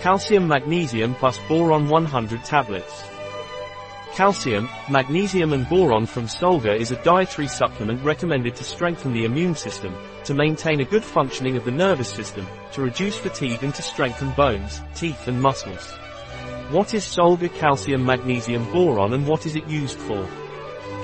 Calcium Magnesium plus Boron 100 tablets. Calcium, magnesium and boron from Solgar is a dietary supplement recommended to strengthen the immune system, to maintain a good functioning of the nervous system, to reduce fatigue and to strengthen bones, teeth and muscles. What is Solgar calcium magnesium boron and what is it used for?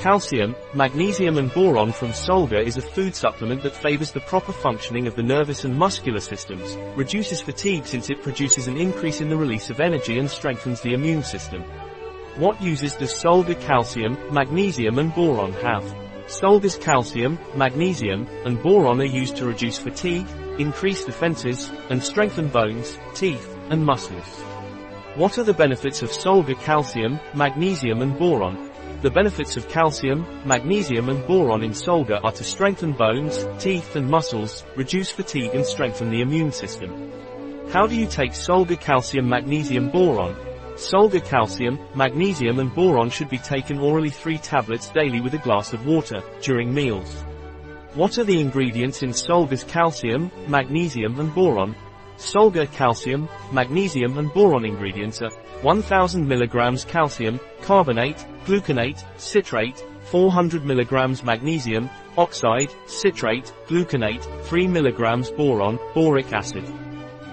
Calcium, magnesium and boron from Solgar is a food supplement that favors the proper functioning of the nervous and muscular systems, reduces fatigue since it produces an increase in the release of energy and strengthens the immune system. What uses does Solgar calcium, magnesium and boron have? Solgar's calcium, magnesium, and boron are used to reduce fatigue, increase defenses, and strengthen bones, teeth, and muscles. What are the benefits of Solgar calcium, magnesium and boron? The benefits of calcium, magnesium and boron in Solgar are to strengthen bones, teeth and muscles, reduce fatigue and strengthen the immune system. How do you take Solgar calcium magnesium boron? Solgar calcium, magnesium and boron should be taken orally 3 tablets daily with a glass of water, during meals. What are the ingredients in Solgar's calcium, magnesium and boron? Solgar calcium, magnesium and boron ingredients are 1000 mg calcium, carbonate, gluconate, citrate, 400 mg magnesium, oxide, citrate, gluconate, 3 mg boron, boric acid.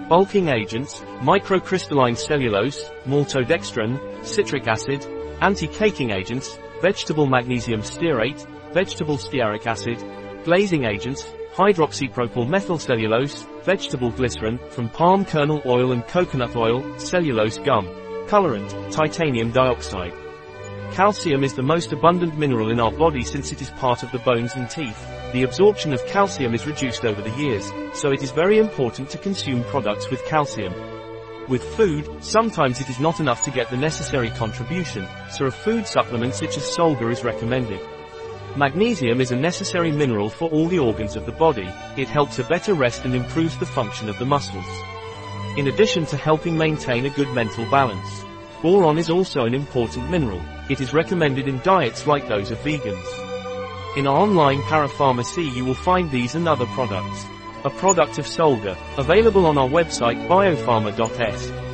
Bulking agents, microcrystalline cellulose, maltodextrin, citric acid, anti-caking agents, vegetable magnesium stearate, vegetable stearic acid, glazing agents, hydroxypropyl methylcellulose, vegetable glycerin, from palm kernel oil and coconut oil, cellulose gum, colorant, titanium dioxide. Calcium is the most abundant mineral in our body since it is part of the bones and teeth. The absorption of calcium is reduced over the years, so it is very important to consume products with calcium. With food, sometimes it is not enough to get the necessary contribution, so a food supplement such as Solgar is recommended. Magnesium is a necessary mineral for all the organs of the body, it helps a better rest and improves the function of the muscles. In addition to helping maintain a good mental balance. Boron is also an important mineral, it is recommended in diets like those of vegans. In our online parapharmacy you will find these and other products. A product of Solgar, available on our website biopharma.s.